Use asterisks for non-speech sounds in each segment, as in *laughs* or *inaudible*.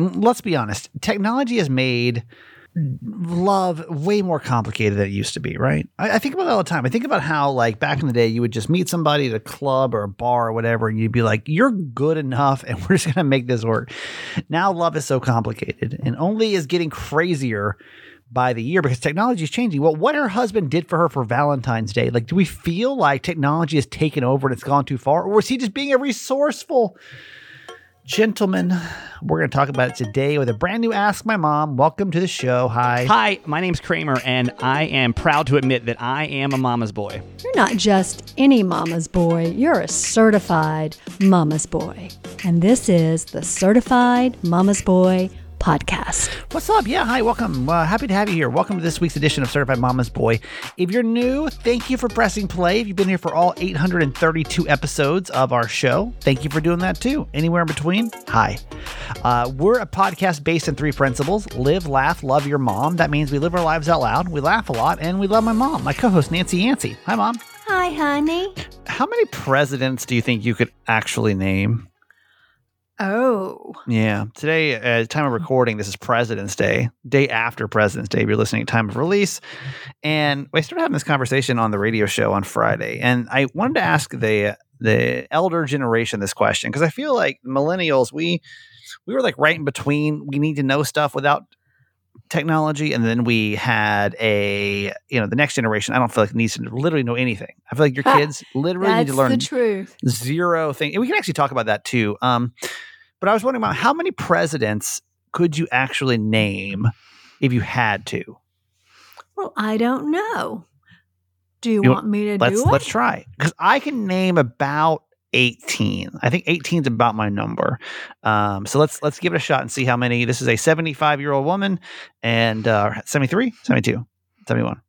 let's be honest, technology has made love way more complicated than it used to be, right? I, I, think about that all the time. I think about how, like, back in the day, you would just meet somebody at a club or a bar or whatever, and you'd be like, you're good enough, and *laughs* we're just going to make this work. Now, love is so complicated and only is getting crazier by the year because technology is changing. Well, what her husband did for her for Valentine's Day, like, do we feel like technology has taken over and it's gone too far? Or was he just being a resourceful, Gentlemen, we're going to talk about it today with a brand new Ask My Mom. Welcome to the show. Hi. Hi, my name's Kramer, and I am proud to admit that I am a mama's boy. You're not just any mama's boy, you're a certified mama's boy. And this is the Certified Mama's Boy podcast. What's up? Yeah, hi, welcome. Uh, happy to have you here. Welcome to this week's edition of Certified Mama's Boy. If you're new, thank you for pressing play. If you've been here for all 832 episodes of our show, thank you for doing that too. Anywhere in between, hi. Uh, we're a podcast based in three principles live, laugh, love your mom. That means we live our lives out loud, we laugh a lot, and we love my mom, my co host, Nancy Yancey. Hi, mom. Hi, honey. How many presidents do you think you could actually name? Oh. Yeah. Today, at time of recording, this is President's Day, day after President's Day. You're listening at time of release. And we started having this conversation on the radio show on Friday. And I wanted to ask the the elder generation this question because I feel like millennials, we we were like right in between. We need to know stuff without technology and then we had a you know the next generation i don't feel like needs to literally know anything i feel like your kids literally need to learn the truth zero thing and we can actually talk about that too um but I was wondering about how many presidents could you actually name if you had to? Well, I don't know. Do you, you want me to let's, do it? Let's try. Because I can name about 18. I think 18 is about my number. Um, so let's let's give it a shot and see how many. This is a 75 year old woman and uh, 73, 72, 71.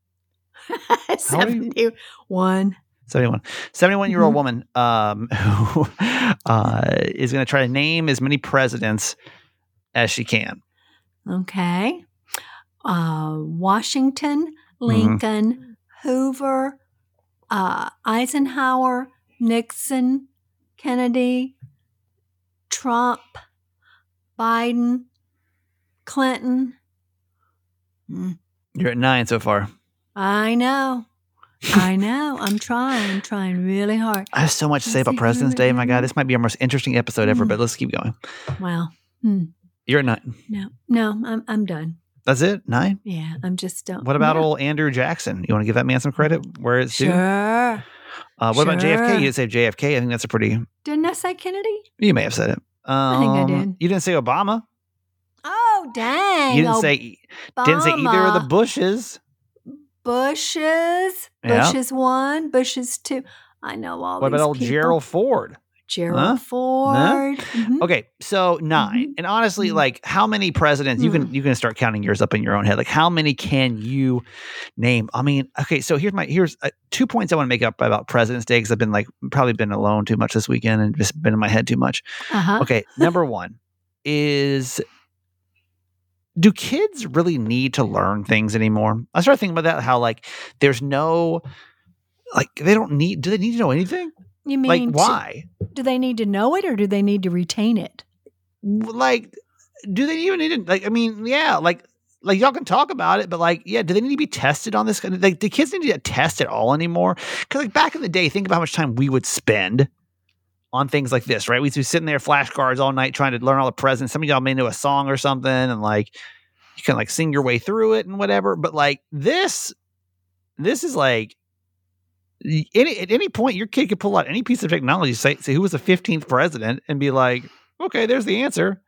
*laughs* 71. 71 71 year old mm-hmm. woman um, *laughs* who uh, is going to try to name as many presidents as she can okay uh, washington mm-hmm. lincoln mm-hmm. hoover uh, eisenhower nixon kennedy trump biden clinton mm. you're at nine so far i know I know. I'm trying. Trying really hard. I have so much to say about President's Day. My God, this might be our most interesting episode ever. Mm. But let's keep going. Wow. Hmm. You're at nine. No, no, I'm I'm done. That's it. Nine. Yeah, I'm just done. What about no. old Andrew Jackson? You want to give that man some credit? Where it's sure. due? Uh, what sure. about JFK? You didn't say JFK. I think that's a pretty. Didn't I say Kennedy? You may have said it. Um, I think I did. You didn't say Obama. Oh dang! You didn't say didn't say either of the Bushes. Bushes. Bushes one. Bushes two. I know all. What about old Gerald Ford? Gerald huh? Ford. Huh? Mm-hmm. Okay, so 9 mm-hmm. And honestly, mm-hmm. like how many presidents you can mm. you can start counting yours up in your own head. Like how many can you name? I mean, okay, so here's my here's uh, two points I want to make up about President's Day because I've been like probably been alone too much this weekend and just been in my head too much. Uh-huh. Okay, number one is do kids really need to learn things anymore? I started thinking about that. How like there's no like they don't need. Do they need to know anything? You mean like why? To, do they need to know it or do they need to retain it? Like, do they even need to? Like, I mean, yeah, like like y'all can talk about it, but like, yeah, do they need to be tested on this? Like, the kids need to get tested all anymore? Because like back in the day, think about how much time we would spend on things like this, right? We'd be sitting there flashcards all night trying to learn all the presents. Some of y'all may know a song or something, and like you can like sing your way through it and whatever. But like this, this is like any at any point your kid could pull out any piece of technology, say say who was the fifteenth president, and be like, okay, there's the answer.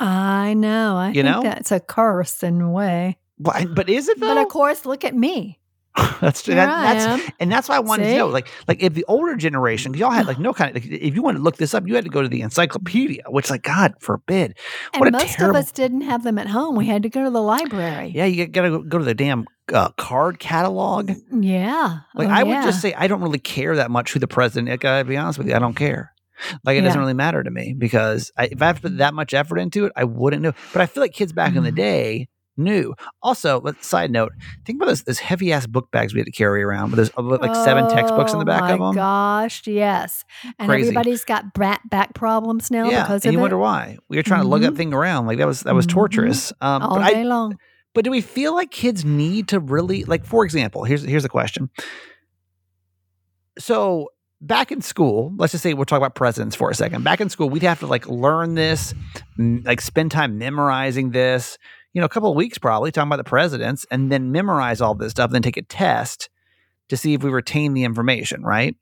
I know. I you think know? that's a curse in a way. But, but is it though? But of course, look at me. *laughs* that's true. That, that's and that's why I wanted See? to know, like, like if the older generation, y'all had like no kind of, like, if you wanted to look this up, you had to go to the encyclopedia, which, like, God forbid, what and most terrible... of us didn't have them at home. We had to go to the library. Yeah, you got to go to the damn uh, card catalog. Yeah, like oh, I yeah. would just say I don't really care that much who the president. I gotta be honest with you, I don't care. Like it yeah. doesn't really matter to me because I, if I have to put that much effort into it, I wouldn't know. But I feel like kids back mm. in the mm. day knew. Also, let's side note, think about those, those heavy ass book bags we had to carry around with those uh, like seven textbooks in the back oh of my them. gosh, yes. And Crazy. everybody's got back back problems now yeah, because and of you it. wonder why. We were trying to lug that Mhm. thing around like that was that was Mhm. torturous. Um, all but I, day long. But do we feel like kids need to really like for example, here's here's a question. So back in school, let's just say we'll talk about presidents for a second. Back in school, we'd have to like learn this, m- like spend time memorizing this, you know, a couple of weeks probably talking about the presidents and then memorize all this stuff, then take a test to see if we retain the information, right?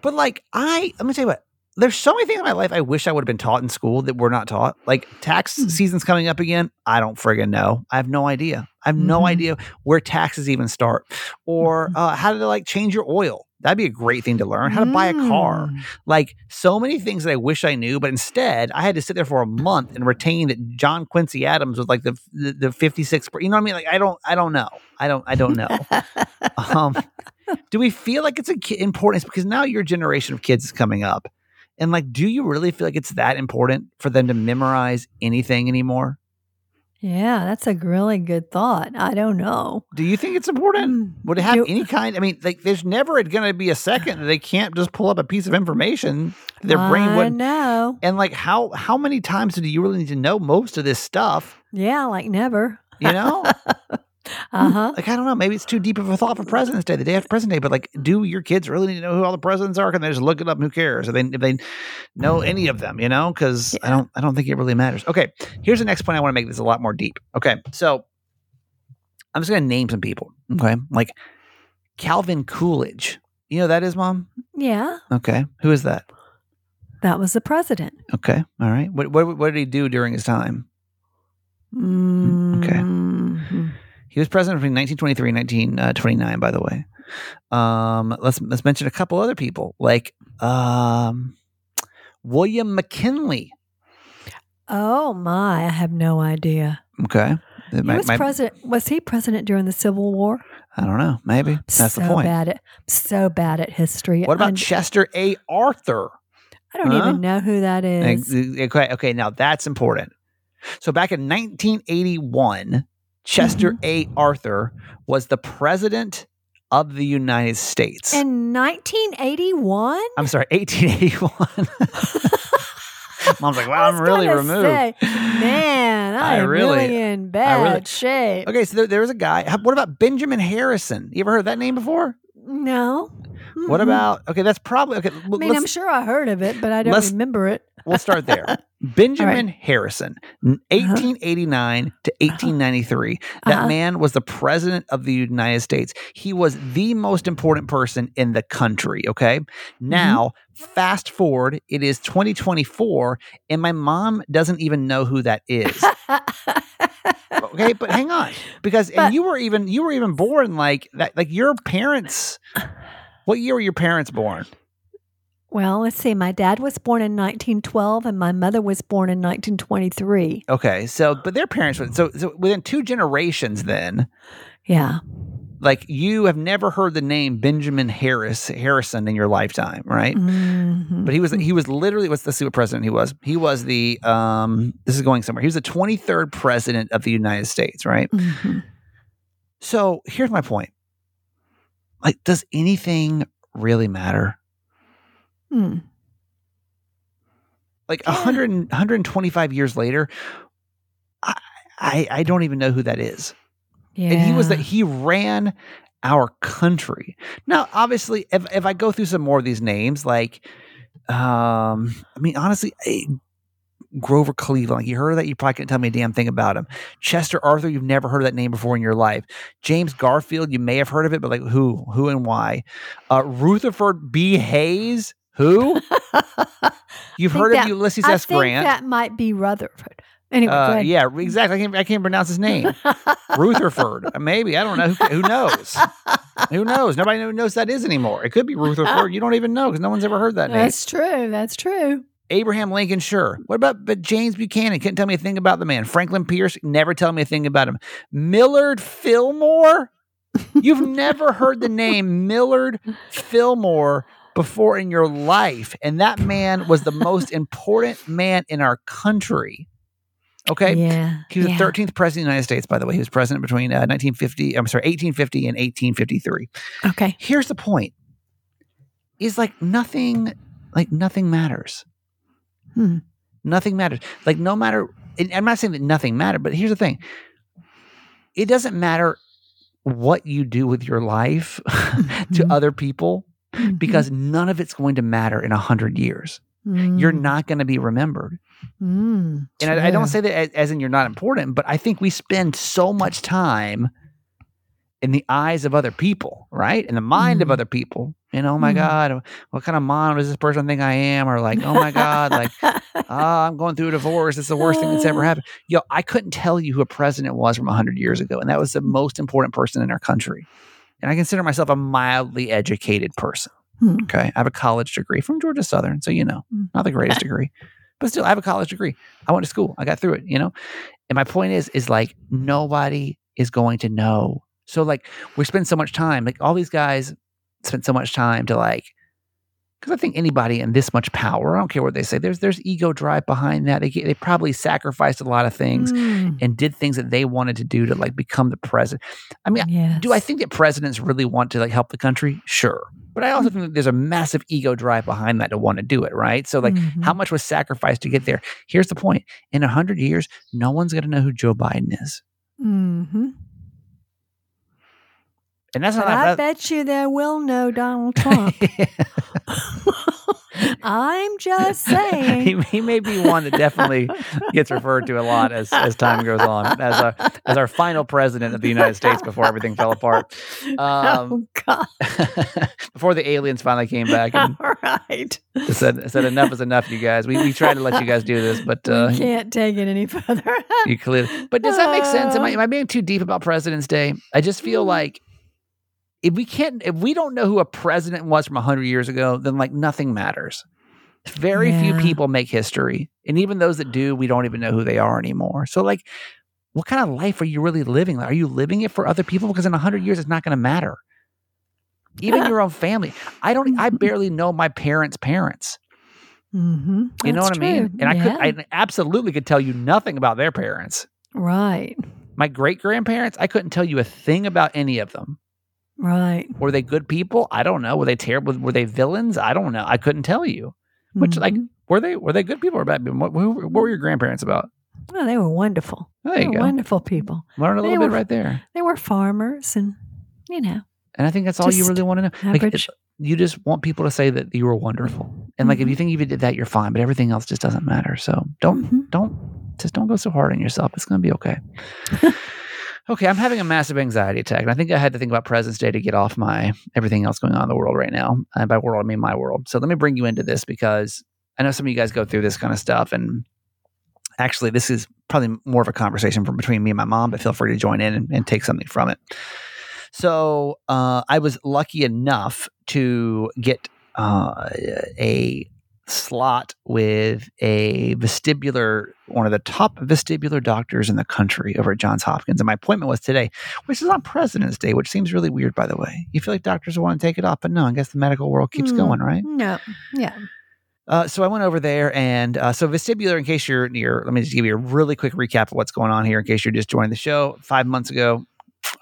But like I let me tell you what, there's so many things in my life I wish I would have been taught in school that we're not taught. Like tax Hmm. season's coming up again. I don't friggin' know. I have no idea. I have no Mhm. idea where taxes even start, or Mhm. uh, how to like change your oil. That'd be a great thing to learn. How to buy a car. Mm. Like so many things that I wish I knew, but instead I had to sit there for a month and retain that John Quincy Adams was like the the, the 56. You know what I mean? Like I don't I don't know. I don't I don't know. *laughs* um, do we feel like it's a ki- importance because now your generation of kids is coming up, and like, do you really feel like it's that important for them to memorize anything anymore? Yeah, that's a really good thought. I don't know. Do you think it's important? Mm. Would it have You- any kind? I mean, like, there's never going to be a second that they can't just pull up a piece of information. Their brain I wouldn't. know. And like, how how many times do you really need to know most of this stuff? Yeah, like never. You know, *laughs* Uh huh. like I don't know. Maybe it's too deep of a thought for President's Day, the day after President's Day. But like, do your kids really need to know who all the presidents are? Can they just look it up? Who cares? If they if they know any of them, you know? Because I don't I don't think it really matters. Okay, here's the next point I want to make. This a lot more deep. Okay, so I'm just gonna name some people. Okay, like Calvin Coolidge. You know that is, Mom? Yeah, Okay, who is that? that was the president. Okay, all right. What what what did he do during his time? Mm-hmm. okay. Mm-hmm. He was president between 1923 and 1929, by the way. Um, let's let's mention a couple other people like um, William McKinley. Oh my, I have no idea. Okay, He My- was my- president. Was he president during the Civil War? I don't know. Maybe that's so the point. Bad at so bad at history. What about I'm- Chester A. Arthur? I don't huh? even know who that is. Okay, okay, now that's important. So back in 1981, Chester Mm-hmm. A. Arthur was the president of the United States. In 1981. I'm sorry, 1881. *laughs* Mom's like, wow, I'm really removed. say, Man, *laughs* I, I am really- really, in bad really- shape. Okay, so there, there was a guy. What about Benjamin Harrison? You ever heard that name before? No. What Mm-mm. about? Okay, that's probably okay. I mean, I'm sure I heard of it, but I don't remember it. We'll start *laughs* there. Benjamin Harrison, n- 1889 to 1893. That Uh-huh. man was the president of the United States. He was the most important person in the country. Okay. Mm-hmm. Now, fast forward, it is 2024, and my mom doesn't even know who that is. *laughs* okay but hang on because But- and you were even you were even born like that like your parents what year were your parents born well, let's see. My dad was born in 1912 and my mother was born in 1923. okay so but their parents were so, so within two generations then Yeah. Like you have never heard the name benjamin harris harrison in your lifetime right Mhm. but he was he was literally what's the see what president he was he was the um this is going somewhere he was the 23rd president of the united states right Mhm. so here's my point like does anything really matter Mm. like Yeah. 100 125 years later I, I i don't even know who that is Yeah. and he was that he ran our country. Now obviously if, if i go through some more of these names like um i mean honestly eh, grover cleveland you heard of that you probably can't tell me a damn thing about him. Chester arthur you've never heard of that name before in your life. James garfield you may have heard of it but like who who and why? Uh rutherford b. Hayes who? *laughs* You've heard that- of ulysses I s. think grant. that might be Rutherford. Anyway, uh, yeah exactly I can't, I can't pronounce his name *laughs* Rutherford. Uh, Maybe. I don't know. Who, who knows? who knows? Nobody knows that is anymore. It could be Rutherford. You don't even know because no one's ever heard that name. That's true. That's true. Abraham Lincoln, sure. What about but James Buchanan? Couldn't tell me a thing about the man. Franklin Pierce, never tell me a thing about him. Millard Fillmore? You've *laughs* never heard the name Millard Fillmore before in your life. And that man was the most important man in our country. Okay. Yeah. He was yeah. the 13th president of the United States, by the way. He was president between uh, 1950, I'm sorry, 1850 and 1853. Okay. Here's the point is like nothing, like nothing matters. Hmm. Nothing matters. Like no matter, and I'm not saying that nothing mattered, but here's the thing. It doesn't matter what you do with your life *laughs* to Mhm. other people Mhm. because none of it's going to matter in a hundred years. You're Mm, not going to be remembered. Mm, And I, I don't say that as, as in you're not important, but I think we spend so much time in the eyes of other people, right? In the mind of Mm. other people. And oh my Mm. God, what kind of mom does this person think I am? Or like, oh my God, like, oh, *laughs* I'm going through a divorce. It's the worst thing that's ever happened. Yo, I couldn't tell you who a president was from 100 years ago. And that was the most important person in our country. And I consider myself a mildly educated person. Hmm. Okay. I have a college degree from Georgia Southern. So, you know, Mm. not the greatest *laughs* degree, but still, I have a college degree. I went to school. I got through it, you know? And my point is, is like nobody is going to know. So, like, we spend so much time, like, all these guys spend so much time to, like, because I think anybody in this much power, I don't care what they say, there's there's ego drive behind that. They they probably sacrificed a lot of things Mm, and did things that they wanted to do to like become the president. I mean, do I think that presidents really want to like help the country? Sure. But I also think that there's a massive ego drive behind that to want to do it, right? So like Mhm. how much was sacrificed to get there? Here's the point. In a hundred years, no one's gonna know who Joe Biden is. Mhm. And that's But not I that, bet you there will know Donald Trump. *laughs* *laughs* I'm just saying. *laughs* he, he may be one that definitely gets referred to a lot as, as time goes on, as our as our final president of the United States before everything fell apart. Um, oh God! before the aliens finally came back and All right, said said enough is enough, you guys. We we tried to let you guys do this, but uh, we can't take it any further. you clearly. But does that make sense? Am I am I being too deep about President's Day? I just feel Mm. like if we can't, if we don't know who a president was from hundred years ago, then like nothing matters. Very few people make history, and even those that do, we don't even know who they are anymore. So like. What kind of life are you really living? Are you living it for other people? Because in a hundred years, it's not going to matter. Even your own family. I don't. I barely know my parents' parents. mm-hmm. You know what I mean? And I could, I absolutely could tell you nothing about their parents. right, My great grandparents, I couldn't tell you a thing about any of them. Right. Were they good people? I don't know. Were they terrible? Were they villains? I don't know. I couldn't tell you. Which, like, Mhm. were they were they good people or bad people? What, what were your grandparents about? well, they were wonderful. There They you were go. wonderful people. Learn a They little bit were- right there. They were farmers, and you know, And I think that's all you really want to know. Like, average. it- you just want people to say that you were wonderful. And like, if Mhm. you think you did that, you're fine. But everything else just doesn't matter. So don't Mhm. don't just don't go so hard on yourself. It's going to be okay. *laughs* okay, I'm having a massive anxiety attack, and I think I had to think about President's Day to get off my everything else going on in the world right now. And by world, I mean my world. So let me bring you into this because I know some of you guys go through this kind of stuff, and actually, this is probably more of a conversation from between me and my mom. But feel free to join in and, and take something from it. So uh, I was lucky enough to get uh, a slot with a vestibular, one of the top vestibular doctors in the country over at Johns Hopkins. And my appointment was today, which is on President's Day, which seems really weird, by the way. You feel like doctors want to take it off, but no, I guess the medical world keeps Hmm. going, right? no, yeah, Uh, so I went over there, and uh, so vestibular. In case you're near, let me just give you a really quick recap of what's going on here. In case you're just joining the show, five months ago,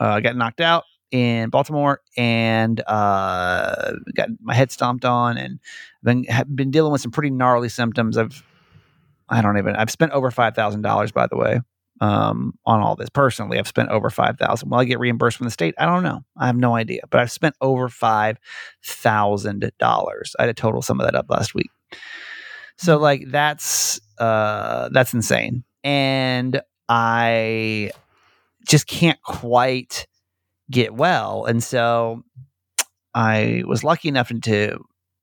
uh, I got knocked out in Baltimore, and uh, got my head stomped on, and been have been dealing with some pretty gnarly symptoms. I've I don't even. I've spent over five thousand dollars, by the way, um, on all this. Personally, I've spent over five thousand. Will I get reimbursed from the state? I don't know. I have no idea. But I've spent over five thousand dollars. I had to total some of that up last week. So like that's uh that's insane. And I just can't quite get well. And so I was lucky enough to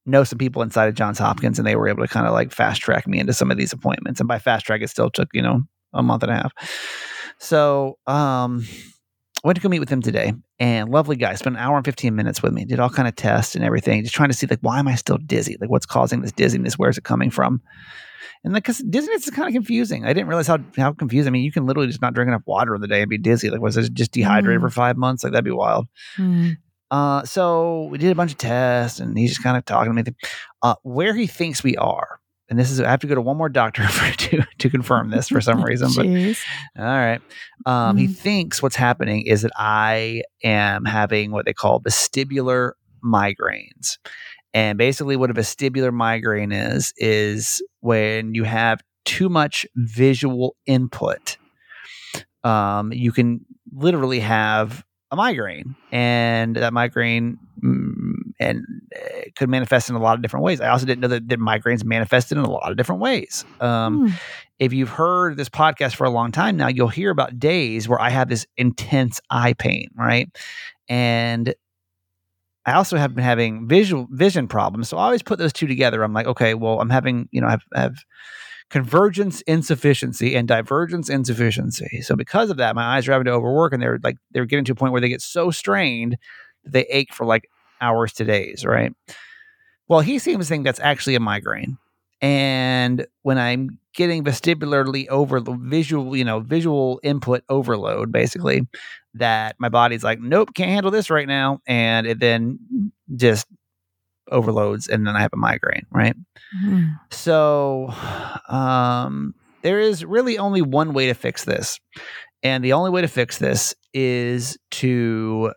know some people inside of Johns Hopkins and they were able to kind of like fast track me into some of these appointments. And by fast track it still took, you know, a month and a half. So um I went to go meet with him today and lovely guy spent an hour and 15 minutes with me did all kind of tests and everything just trying to see like why am i still dizzy? Like what's causing this dizziness? Where's it coming from? And like because dizziness is kind of confusing. I didn't realize how how confusing i mean you can literally just not drink enough water in the day and be dizzy. Like was it just dehydrated Mm. for five months? Like that'd be wild. Hmm. uh, so we did a bunch of tests, and he's just kind of talking to me. Uh, where he thinks we are and this is I have to go to one more doctor *laughs* for, to to confirm this for some *laughs* reason, but all right. Um, He Mhm. thinks what's happening is that I am having what they call vestibular migraines. And basically, what a vestibular migraine is, is when you have too much visual input, um, you can literally have a migraine. And that migraine mm, and uh, could manifest in a lot of different ways. I also didn't know that, that migraines manifested in a lot of different ways. Um, Hmm. if you've heard this podcast for a long time now, you'll hear about days where I have this intense eye pain, right? And I also have been having visual vision problems. So I always put those two together. I'm like, okay, well, I'm having, you know, I have, I have convergence insufficiency and divergence insufficiency. So because of that, my eyes are having to overwork and they're like they're getting to a point where they get so strained that they ache for like hours to days, right? Well, he seems to think that's actually a migraine. And when I'm getting vestibularly over visual, you know, visual input overload, basically, that my body's like, nope, can't handle this right now. And it then just overloads and then I have a migraine, right? Hmm. So um, there is really only one way to fix this. And the only way to fix this is to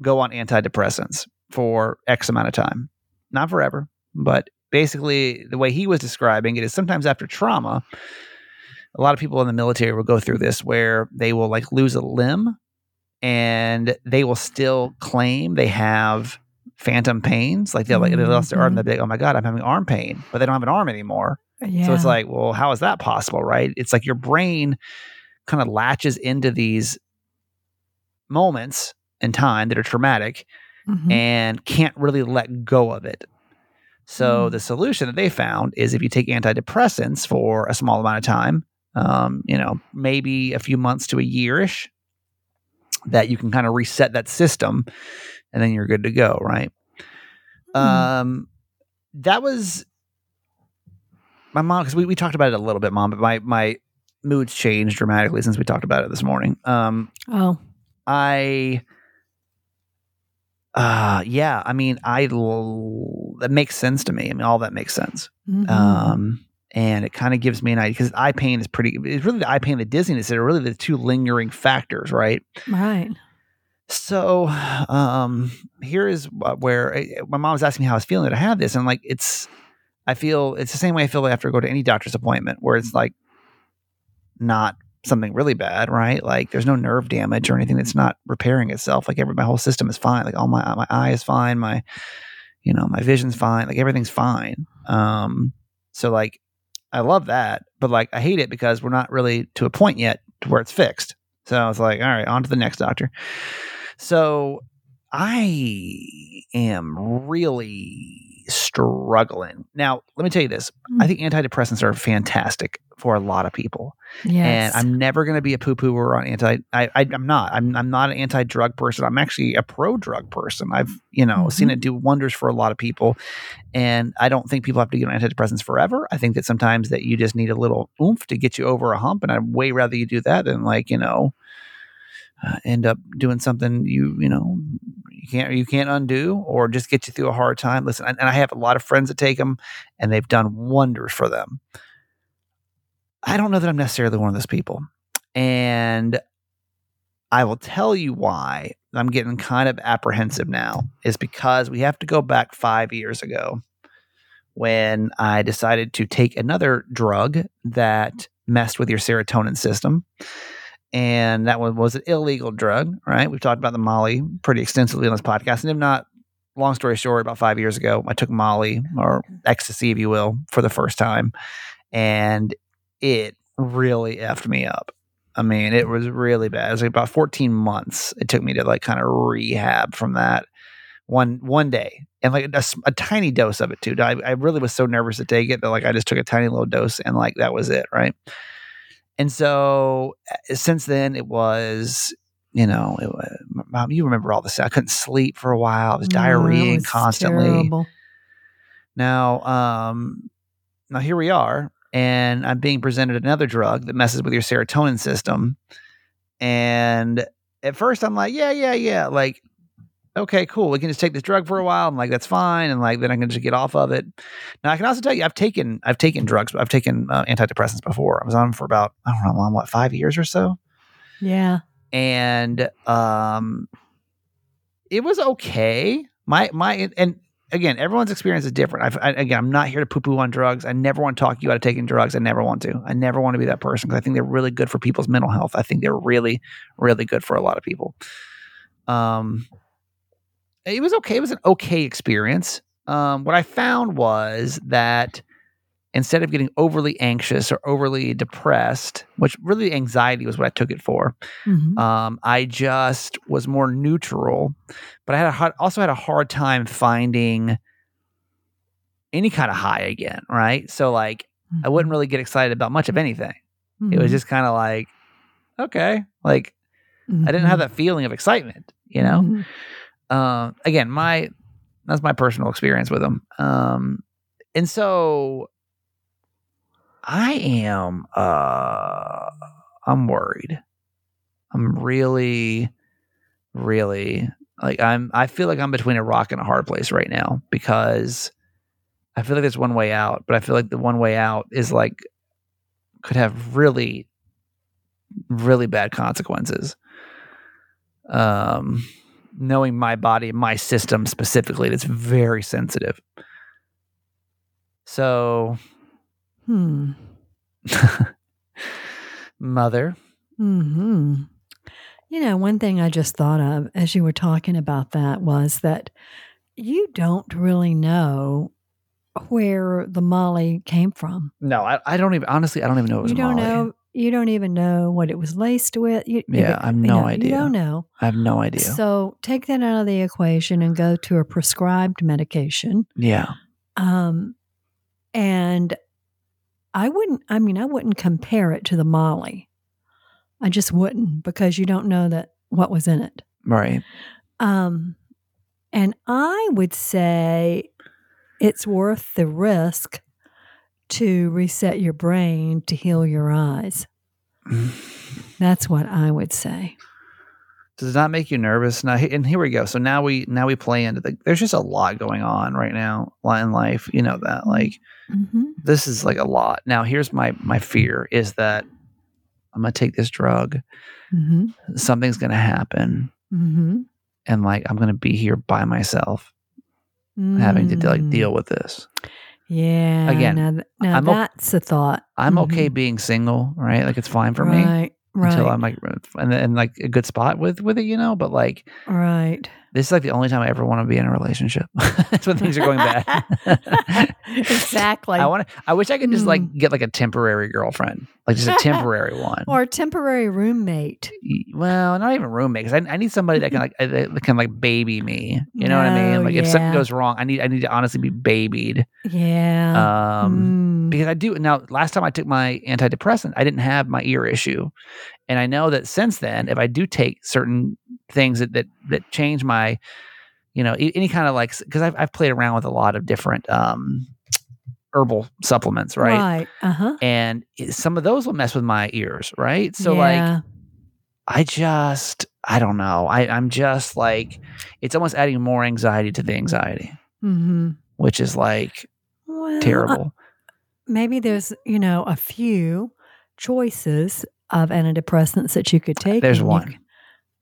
go on antidepressants for X amount of time. Not forever, but basically the way he was describing it is sometimes after trauma, a lot of people in the military will go through this where they will like lose a limb and they will still claim they have phantom pains. Like they'll like they lost their arm, they'll be like, oh my God, I'm having arm pain, but they don't have an arm anymore. Yeah. So it's like, well, how is that possible, right? It's like your brain kind of latches into these moments in time that are traumatic Mhm. and can't really let go of it. So Mm. the solution that they found is if you take antidepressants for a small amount of time, um, you know, maybe a few months to a yearish, that you can kind of reset that system, and then you're good to go, right? Hmm. Um, that was my mom because we, we talked about it a little bit, mom, but my my moods changed dramatically since we talked about it this morning. Um, oh, I uh yeah, I mean I l- that makes sense to me. I mean all that makes sense. Mhm. Um and it kind of gives me an idea because eye pain is pretty it's really the eye pain and the dizziness that are really the two lingering factors, right? right. So, um, here is where uh, my mom was asking me how I was feeling that I had this, and like it's, I feel it's the same way I feel after I go to any doctor's appointment, where it's like not something really bad, right? Like there's no nerve damage or anything that's not repairing itself. Like every my whole system is fine. Like all my my eye is fine. My, you know, my vision's fine. Like everything's fine. Um, so like I love that, but like I hate it because we're not really to a point yet to where it's fixed. So I was like, all right, on to the next doctor. So I am really struggling. Now, let me tell you this. I think antidepressants are fantastic for a lot of people. Yes. And I'm never going to be a poo-pooer on anti. I, I, I'm not. I'm, I'm not an anti-drug person. I'm actually a pro-drug person. I've, you know, seen Mhm. it do wonders for a lot of people. And I don't think people have to get on antidepressants forever. I think that sometimes that you just need a little oomph to get you over a hump. And I'd way rather you do that than like, you know, uh, end up doing something you, you know, you can't, you can't undo or just get you through a hard time. Listen, and, and I have a lot of friends that take them and they've done wonders for them. I don't know that I'm necessarily one of those people. And I will tell you why I'm getting kind of apprehensive now is because we have to go back five years ago when I decided to take another drug that messed with your serotonin system. And that one was an illegal drug, right? We've talked about the Molly pretty extensively on this podcast. And if not, long story short, about five years ago, I took Molly or ecstasy, if you will, for the first time. And it really effed me up. I mean, it was really bad. It was like about 14 months it took me to like kind of rehab from that one one day. And like a tiny dose of it too. I, I really was so nervous to take it that like I just took a tiny little dose and like that was it, right? And so uh, since then it was you know, it was, mom, you remember all this. I couldn't sleep for a while. I was that diarrheaing was constantly. terrible. Now, um, now here we are, and I'm being presented another drug that messes with your serotonin system. And at first, I'm like, yeah, yeah, yeah. Like, okay, cool. We can just take this drug for a while. I'm like, that's fine. And like, then I can just get off of it. Now I can also tell you, I've taken, I've taken drugs, I've taken uh, antidepressants before. I was on them for about, I don't know, what, five years or so. Yeah. And, um, it was okay. My, my, and again, everyone's experience is different. I've, I, again, I'm not here to poo poo on drugs. I never want to talk you out of taking drugs. I never want to. I never want to be that person because I think they're really good for people's mental health. I think they're really, really good for a lot of people. Um, it was okay. It was an okay experience. Um, what I found was that instead of getting overly anxious or overly depressed, which really anxiety was what I took it for, Mhm. um, I just was more neutral. But I had a hard, also had a hard time finding any kind of high again, right? So like I wouldn't really get excited about much of anything. It was Mhm. just kind of like, okay, like I didn't have Mhm. that feeling of excitement, you know. Uh, again, my that's my personal experience with them. Um, and so I am uh I'm worried. I'm really, really like I'm I feel like I'm between a rock and a hard place right now because I feel like there's one way out, but I feel like the one way out is like could have really, really bad consequences. Um knowing my body, my system specifically, that's very sensitive. So, Hmm. *laughs* mother, Hmm. You know, one thing I just thought of as you were talking about that was that you don't really know where the Molly came from. no, I, I don't even honestly, I don't even know it was You don't Molly. know. You don't even know what it was laced with. You, Yeah, it- I have you no know, idea. You don't know. I have no idea. So take that out of the equation and go to a prescribed medication. yeah, Um, and I wouldn't, I mean, I wouldn't compare it to the Molly. I just wouldn't because you don't know that what was in it. right. Um, and I would say it's worth the risk to reset your brain to heal your eyes. That's what I would say. Does that make you nervous? Now, and here we go. So now we now we play into the. There's just a lot going on right now in life. You know that. Like hmm this is like a lot. Now here's my my fear is that I'm gonna take this drug. hmm Something's gonna happen, hmm and like I'm gonna be here by myself, having to like Mm. deal with this. Yeah. Again, now, th- now that's a thought. I'm Mhm. okay being single, right? Like it's fine for me right, Right. until I'm like and, and like a good spot with with it, you know. But like right. This is like the only time I ever want to be in a relationship. *laughs* That's when things are going bad. *laughs* exactly. I want to. I wish I could just like Mm. get like a temporary girlfriend, like just a temporary *laughs* one. or a temporary roommate. Well, not even roommate, because I, I need somebody that can like uh, that can like baby me. You know what I mean? Like if something goes wrong, I need I need to honestly be babied. Yeah. Um, Mm. because I do now. Last time I took my antidepressant, I didn't have my ear issue, and I know that since then, if I do take certain things that that that change my, you know, any kind of like because I've I've played around with a lot of different um herbal supplements, right? Right. Uh huh. And some of those will mess with my ears, right? So like I just I don't know. I I'm just like it's almost adding more anxiety to the anxiety, hmm which is like well, uh, terrible. maybe there's you know a few choices of antidepressants that you could take. There's one.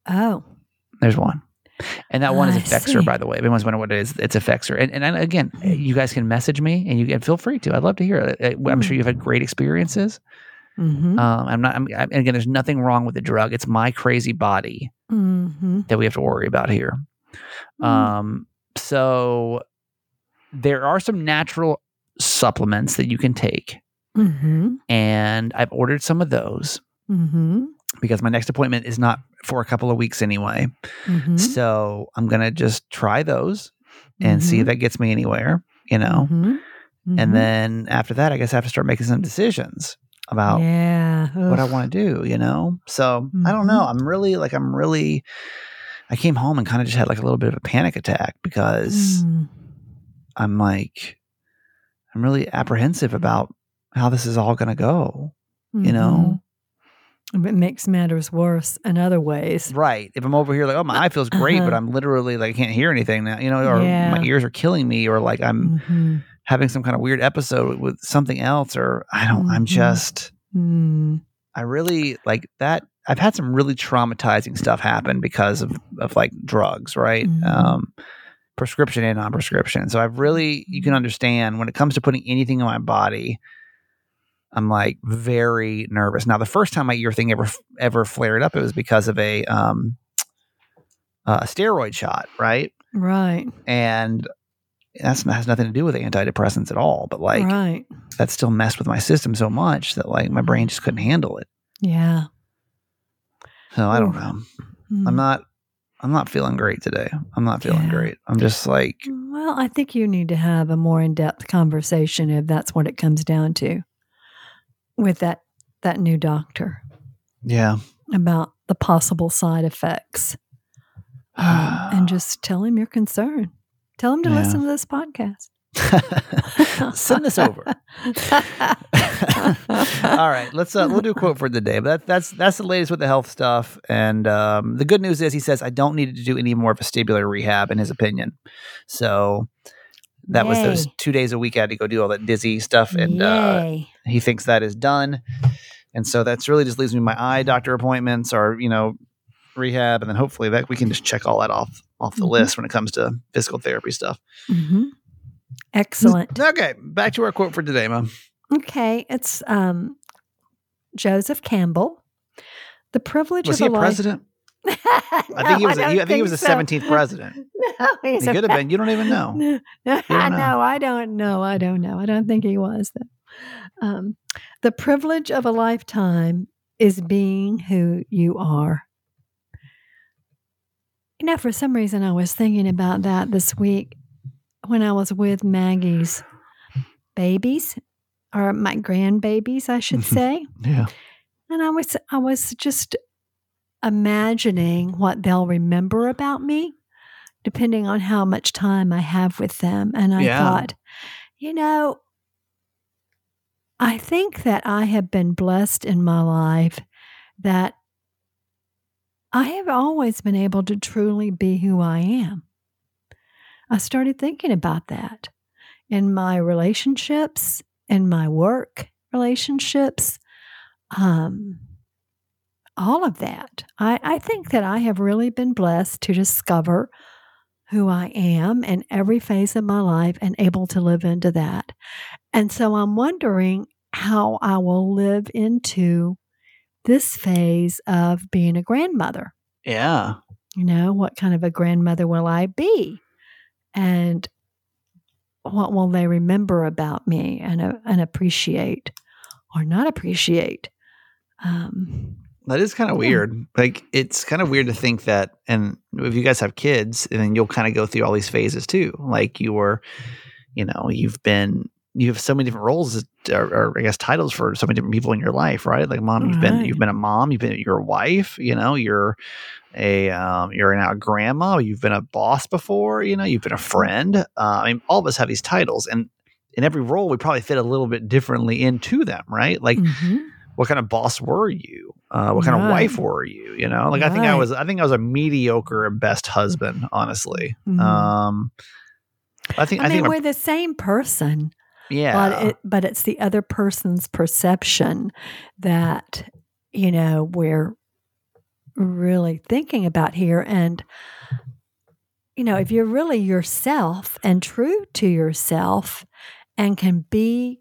Oh. There's one. And that one is Effexor, by the way. If anyone's wondering what it is, it's Effexor. And, and I- again, you guys can message me and you can feel free to. I'd love to hear it. I'm Hmm. sure you've had great experiences. Mm-hmm. Um, I'm not, I'm, I, and again, there's nothing wrong with the drug. It's my crazy body mm-hmm. that we have to worry about here. Mm. Um, so there are some natural supplements that you can take. Mm-hmm. And I've ordered some of those Mm-hmm. Because my next appointment is not for a couple of weeks anyway. Mm-hmm. So I'm going to just try those and see if that gets me anywhere, you know? Mhm. Mhm. And then after that, I guess I have to start making some decisions about yeah, what I want to do, you know? So I don't know. I'm really like, I'm really, I came home and kind of just had like a little bit of a panic attack because Mm. I'm like, I'm really apprehensive about how this is all going to go, you know? It makes matters worse in other ways. Right. If I'm over here like, oh, my eye feels great, but Uh-huh. I'm literally like I can't hear anything now, you know, or Yeah. my ears are killing me, or like I'm Mhm. having some kind of weird episode with something else, or I don't. I'm Mhm. just. Mm. I really like that. I've had some really traumatizing stuff happen because of of like drugs, right? Mhm. Um, prescription and non-prescription. So I've really you can understand when it comes to putting anything in my body. I'm like very nervous. Now, the first time my ear thing ever ever flared up, it was because of a um, a steroid shot, right? Right. And that's has nothing to do with antidepressants at all. But like right. that still messed with my system so much that like my brain just couldn't handle it. Yeah. So I don't know. Mm. I'm not I'm not feeling great today. I'm not feeling Yeah. great. I'm just like Well, I think you need to have a more in-depth conversation if that's what it comes down to with that that new doctor yeah. about the possible side effects. Um, and just *sighs* tell him you're concerned. Tell him to Yeah. listen to this podcast. *laughs* Send this over. *laughs* All right, let's uh, we'll do a quote for the day. But that, that's that's the latest with the health stuff. And um, the good news is he says I don't need to do any more vestibular rehab in his opinion. So that was those two days a week I had to go do all that dizzy stuff, and uh, he thinks that is done. And so that's really just leaves me my eye doctor appointments or, you know, rehab. And then hopefully that we can just check all that off off the Mhm. list when it comes to physical therapy stuff. Mhm. Excellent. Okay. Back to our quote for today, Mom. Okay, it's um, Joseph Campbell. The privilege Was of he a life- president? I think he was. a, he, I think he was the so. seventeenth *laughs* president. No, He could have been. You don't even know. No, *laughs* no, I know. know. I don't know. I don't know. I don't think he was. Though. Um, the privilege of a lifetime is being who you are. You know, for some reason, I was thinking about that this week when I was with Maggie's babies, or my grandbabies, I should *laughs* say. Yeah. And I was I was just imagining what they'll remember about me depending on how much time I have with them. And I Yeah. thought, you know, I think that I have been blessed in my life that I have always been able to truly be who I am. I started thinking about that in my relationships, in my work relationships, um, all of that. I, I think that I have really been blessed to discover who I am in every phase of my life and able to live into that. And so I'm wondering how I will live into this phase of being a grandmother. Yeah. You know, what kind of a grandmother will I be? And what will they remember about me and, uh, and appreciate or not appreciate? Um, That is kind of weird. Like it's kind of weird to think that, and if you guys have kids, and then you'll kind of go through all these phases too. Like you were, you know, you've been, you have so many different roles, or, or I guess titles for so many different people in your life, right? Like mom, you've been, you've been a mom, you've been, you're wife, you know, you're a, um, you're now a grandma, you've been a boss before, you know, you've been a friend. Uh, I mean, all of us have these titles, and in every role, we probably fit a little bit differently into them, right? Like mhm. What kind of boss were you? Uh, what kind of wife were you? You know, like I think I was, I think I was a mediocre best husband, honestly. Mhm. Um, I think, I, I mean, think, we're the same person, yeah, but it, but it's the other person's perception that you know we're really thinking about here. And you know, if you're really yourself and true to yourself, and can be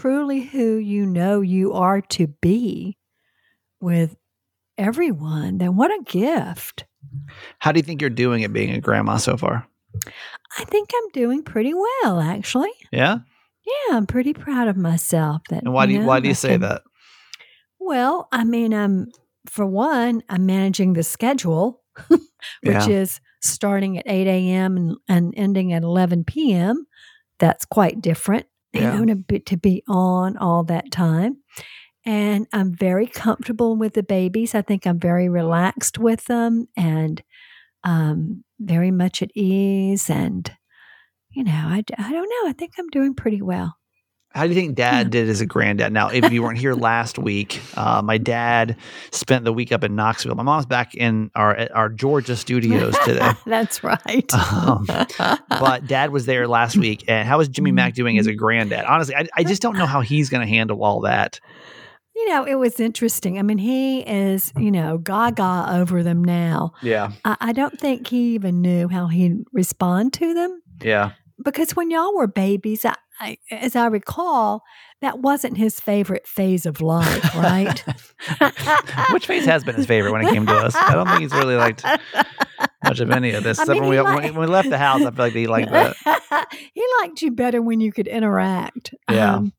truly who you know you are to be with everyone, then what a gift. how do you think you're doing at being a grandma so far? I think I'm doing pretty well, actually. Yeah, Yeah, I'm pretty proud of myself. That and why do you, know, why do you I say can- that? Well, I mean, I'm for one, I'm managing the schedule, *laughs* which Yeah. is starting at 8 a.m. And, and ending at 11 p.m. That's quite different, Yeah. you know, to be, to be on all that time. And I'm very comfortable with the babies. I think I'm very relaxed with them and um, very much at ease. And, you know, I, I don't know. I think I'm doing pretty well. How do you think dad did as a granddad? Now, if you weren't here last week, uh, my dad spent the week up in Knoxville. My mom's back in our our Georgia studios today. *laughs* That's right. Um, but dad was there last week. And how is Jimmy Mack doing as a granddad? Honestly, I, I just don't know how he's going to handle all that. You know, it was interesting. I mean, he is, you know, gaga over them now. Yeah. I, I don't think he even knew how he'd respond to them Yeah. because when y'all were babies, I, I, as I recall, that wasn't his favorite phase of life, right? *laughs* Which phase has been his favorite when it came to us? I don't think he's really liked much of any of this. *laughs* I mean, when, we, he when, we left the house, I feel like he liked that. *laughs* he liked you better when you could interact. Yeah. Um,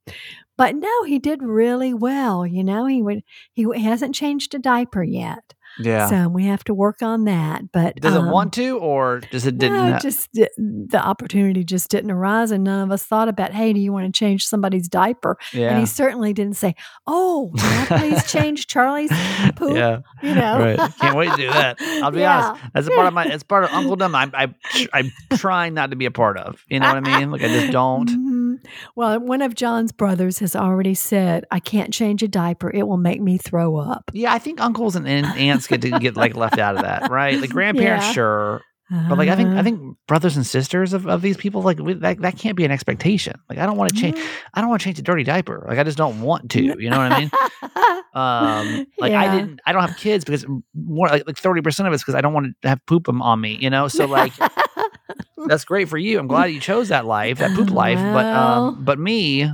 but no, he did really well. You know, he would. He hasn't changed a diaper yet, Yeah. so we have to work on that. But Does it um, want to, or does it didn't? no, ha- just the opportunity just didn't arise, and none of us thought about, hey, do you want to change somebody's diaper? And yeah. he certainly didn't say, oh, can I please *laughs* change Charlie's poop? Yeah. You know, Right. Can't wait to do that. I'll be Yeah. honest. *laughs* That's a part of my. It's part of Uncle Dumb. I, I, I'm trying not to be a part of. You know what I mean? Like I just don't. Well, one of John's brothers has already said, I can't change a diaper. It will make me throw up. Yeah, I think uncles and, aunts get to get like left out of that, right? Like grandparents, Yeah. sure, but like I think I Uh, think brothers and sisters of, of these people, like we, that that can't be an expectation. Like I don't want to change. I don't want to change a dirty diaper. Like I just don't want to. You know what I mean? *laughs* Um, like I didn't. I don't have kids because more like like thirty percent of it's because I don't want to have poop on me. You know, so like that's great for you. I'm glad you chose that life, that poop life. But um, but me,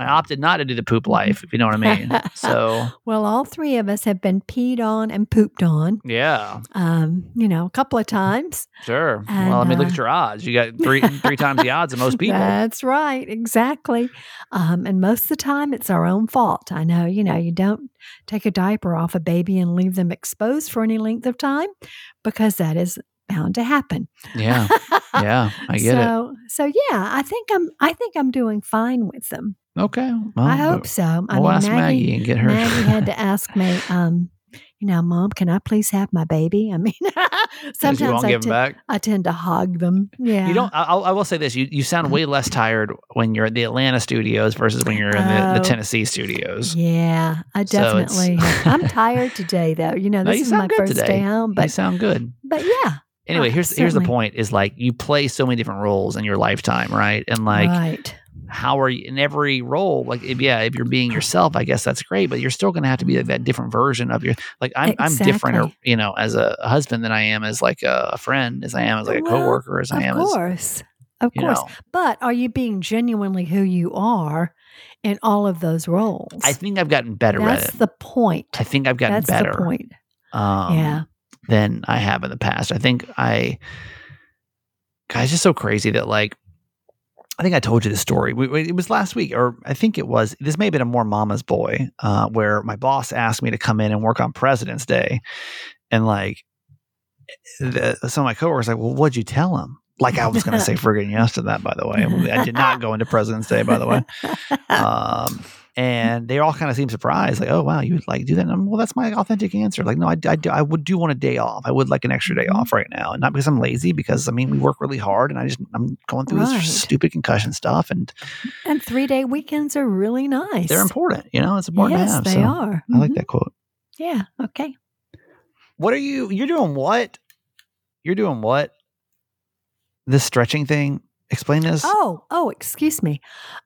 I opted not to do the poop life. If you know what I mean. So *laughs* well, all three of us have been peed on and pooped on, yeah, um, you know, a couple of times. sure. And, well, I mean, look uh, at your odds. You got three three times the odds of most people. That's right, exactly. Um, and most of the time, it's our own fault. I know, you know, you don't take a diaper off a baby and leave them exposed for any length of time because that is bound to happen. Yeah, yeah, I get it. so, So yeah, I think I'm. I think I'm doing fine with them. Okay, well, I hope so. I We'll mean, ask Maggie, and get her. Maggie *laughs* had to ask me, um, you know, Mom, can I please have my baby? I mean, *laughs* sometimes I, give 'em back. I tend to hog them. Yeah. You don't. I, I'll- say this: you you sound way less tired when you're at the Atlanta studios versus when you're in the, the Oh. Tennessee studios. Yeah, I definitely. have- I'm tired today, though. You know, *laughs* No, this you is my first today. day home, you but sound good. but yeah, Anyway, Uh, here's here's the point: is like you play so many different roles in your lifetime, right? And like, right. how are you in every role? Like, if, yeah, if you're being yourself, I guess that's great, but you're still going to have to be like that different version of your. Like, I'm I'm different, or, you know, as a husband than I am as like a, friend, as I am as like a Well, coworker, as I am as of course, course. know. But are you being genuinely who you are in all of those roles? I think I've gotten better at it. that's the point. I think I've gotten That's better. the point. Um, yeah. Than I have in the past. I think I, guys, it's just so crazy that like, I think I told you this story. We, we- it was last week, or I think it was. This may have been a more mama's boy, uh, where my boss asked me to come in and work on President's Day, and like, the, some of my coworkers like, well, what'd you tell him? Like I was going to say *laughs* friggin' yes to that. By the way, I did not go into President's Day. By the way, *laughs* um, and they all kind of seem surprised, like, "Oh wow, you would like do that?" And I'm, well, that's my authentic answer. Like, no, I, I, do- I would do want a day off. I would like an extra day Mhm. off right now, and not because I'm lazy. Because I mean, we work really hard, and I just I'm going through Right. this stupid concussion stuff, and and three day weekends are really nice. they're important. You know, it's important yes, have. they so are. I like Mhm. that quote. Yeah. Okay. What are you? You're doing what? You're doing what? This stretching thing. Explain this. Oh, oh, excuse me.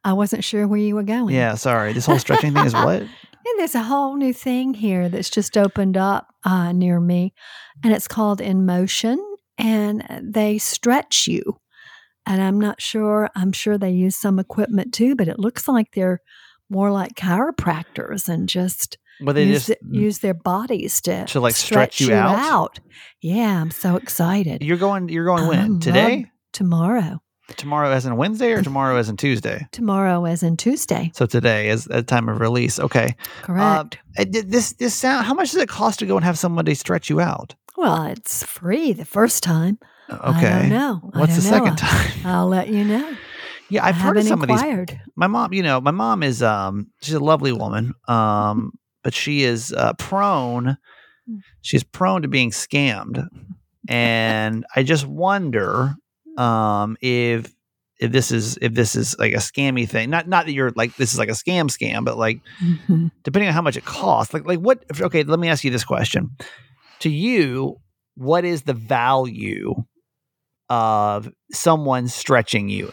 I wasn't sure where you were going. yeah, sorry. This whole stretching thing is what? *laughs* And there's a whole new thing here that's just opened up uh, near me, and it's called In Motion, and they stretch you. And I'm not sure, I'm sure they use some equipment too, but it looks like they're more like chiropractors and just, Well, they use, just the- use their bodies to, to, like, stretch you out? out. Yeah, I'm so excited. you're going. You're going I when today? Tomorrow. Tomorrow as in Wednesday or tomorrow as in Tuesday? Tomorrow, as in Tuesday. So today is at time of release. Okay. Correct. Uh, this this sound. How much does it cost to go and have somebody stretch you out? well, it's free the first time. Okay. I don't know. What's the don't know. second time? *laughs* I'll let you know. Yeah, I've I heard of some of these. inquired. My mom, you know, my mom is um she's a lovely woman. Um, *laughs* but she is uh, prone. She's prone to being scammed, and I just wonder um if if this is if this is like a scammy thing. Not not that you're like this is like a scam scam, but like Mhm. depending on how much it costs. Like like what? if- Okay, let me ask you this question: To you, what is the value of someone stretching you?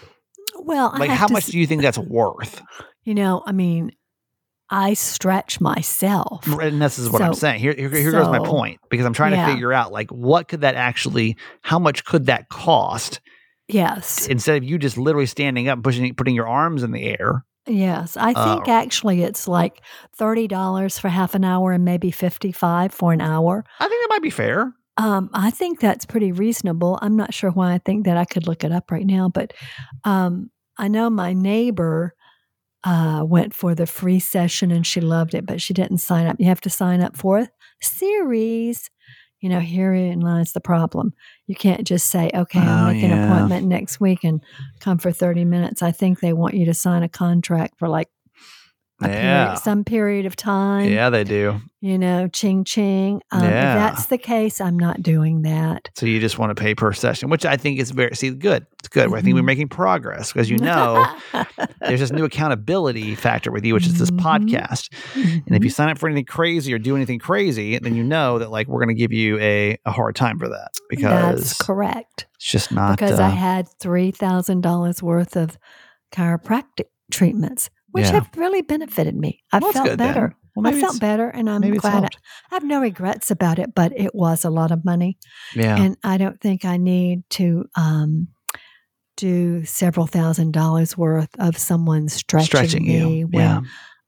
Well, Like how much s- do you think that's worth? you know? I mean, I stretch myself. And this is what I'm saying. Here, here, here goes my point because I'm trying Yeah. to figure out like what could that actually, how much could that cost Yes, instead of you just literally standing up, pushing, putting your arms in the air. yes. I Uh, think actually it's like thirty dollars for half an hour and maybe fifty-five for an hour. I think that might be fair. Um, I think that's pretty reasonable. I'm not sure why I think that. I could look it up right now, but um, I know my neighbor uh, went for the free session and she loved it, but she didn't sign up. You have to sign up for a series. You know, herein lies the problem. You can't just say, "Okay, I'll Oh, make an appointment next week and come for 30 minutes." I think they want you to sign a contract for like Yeah. period, some period of time Yeah, they do. you know, ching ching. Um, Yeah. If that's the case, I'm not doing that. So you just want to pay per session, which I think is very, see, good. It's good. I think we're Mhm. making progress because you know *laughs* there's this new accountability factor with you, which is this Mhm. podcast. And if you sign up for anything crazy or do anything crazy, then you know that like we're going to give you a, a hard time for that because that's correct, it's just not. because uh, I had three thousand dollars worth of chiropractic treatments, which Yeah. have really benefited me. I Well, felt then. better. well, I felt better, and I'm glad. I. I have no regrets about it, but it was a lot of money, Yeah. and I don't think I need to. Um, do several thousand dollars worth of someone stretching, Stretching me you. when Yeah.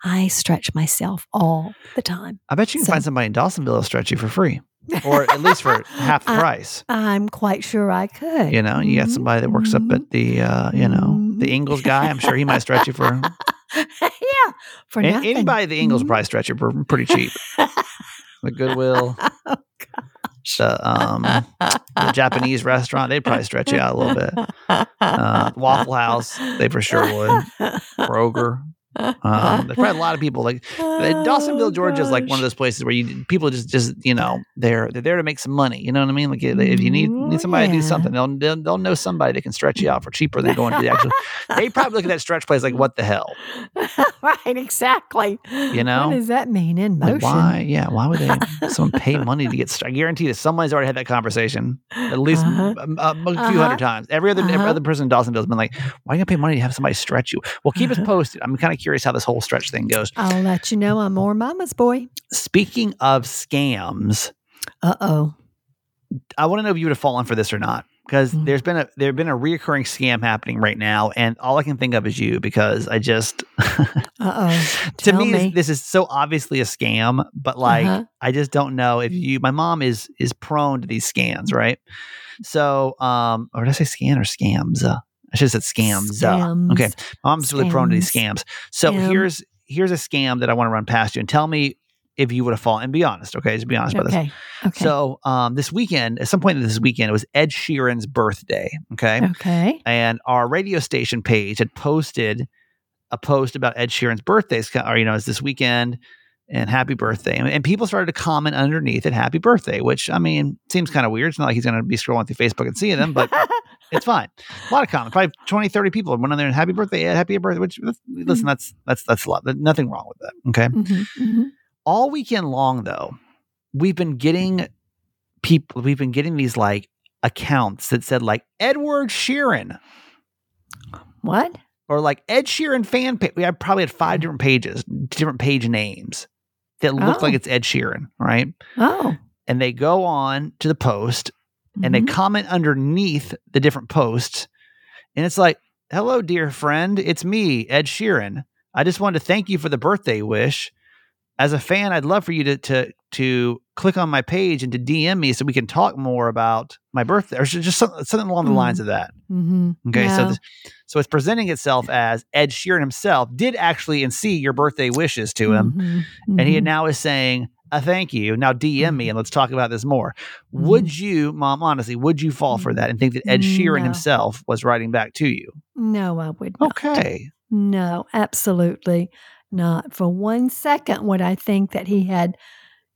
I stretch myself all the time. I bet you can So- find somebody in Dawsonville that'll stretch you for free or at least for *laughs* half the I- price. I'm quite sure I could. You know, you got somebody that works up mhm. at the, uh, you know, the. Ingles guy. I'm sure he might stretch you for *laughs* yeah, for An- nothing. anybody at the Ingles probably stretch you for pretty cheap. the Goodwill, *laughs* oh, the, um, the Japanese restaurant, they'd probably stretch you out a little bit. Uh, Waffle House, they for sure would. *laughs* Kroger. Um, there's probably a lot of people like uh, Dawsonville, Georgia is like one of those places where you people just just you know they're they're there to make some money. You know what I mean? Like if you need need somebody to do something, they'll, they'll they'll know somebody that can stretch you out for cheaper than going to the actual. they probably look at that stretch place like, what the hell? *laughs* right, exactly. You know? what does that mean in motion? Like why? Yeah, why would they? *laughs* someone pay money to get? Stretched? I guarantee that somebody's already had that conversation at least Uh-huh. a, a few Uh-huh. hundred times. Every other every Uh-huh. other person in Dawsonville has been like, "Why are you gonna pay money to have somebody stretch you?" Well, keep us Uh-huh. *laughs* posted. I'm kind of curious how this whole stretch thing goes. I'll let you know. I'm more mama's boy. Speaking of scams, Uh oh. I want to know if you would have fallen for this or not. Because Mm. there's been a there's been a reoccurring scam happening right now, and all I can think of is you. Because I just *laughs* Uh oh. to me, me. This, this is so obviously a scam, but like Uh-huh. I just don't know if you. My mom is is prone to these scams, right? So, um, or did I say scan or scams? Uh, I should have said scams. Scams. okay, mom's really prone to these scams. So Scam. here's here's a scam that I want to run past you, and tell me if you would have fallen. And be honest, okay? Just be honest about this. Okay. Okay. So, um, this weekend, at some point this weekend, it was Ed Sheeran's birthday. Okay. okay. And our radio station page had posted a post about Ed Sheeran's birthday, or, you know, it's this weekend and happy birthday. And, and people started to comment underneath it, happy birthday, which I mean, seems kind of weird. It's not like he's going to be scrolling through Facebook and seeing them, but *laughs* it's fine. A lot of comments, probably 20, 30 people went on there and happy birthday, Ed, happy birthday, which listen, that's, that's, that's a lot. There's nothing wrong with that. Okay Mhm, mhm. all weekend long though we've been getting people we've been getting these like accounts that said like edward sheeran What? or like ed sheeran fan page we had probably had five different pages different page names that look Oh. like it's ed sheeran right Oh. and they go on to the post and they Mhm. comment underneath the different posts and it's like hello dear friend it's me ed sheeran i just wanted to thank you for the birthday wish as a fan i'd love for you to to to click on my page and to dm me so we can talk more about my birthday or just some, something along the lines of that Mhm. okay so this, so it's presenting itself as ed sheeran himself did actually and see your birthday wishes to him Mhm, and he mhm. now is saying a thank you now dm me and let's talk about this more Mm-hmm. would you mom honestly would you fall for that and think that ed sheeran No. himself was writing back to you No, I would not. okay No, absolutely not. For one second would I think that he had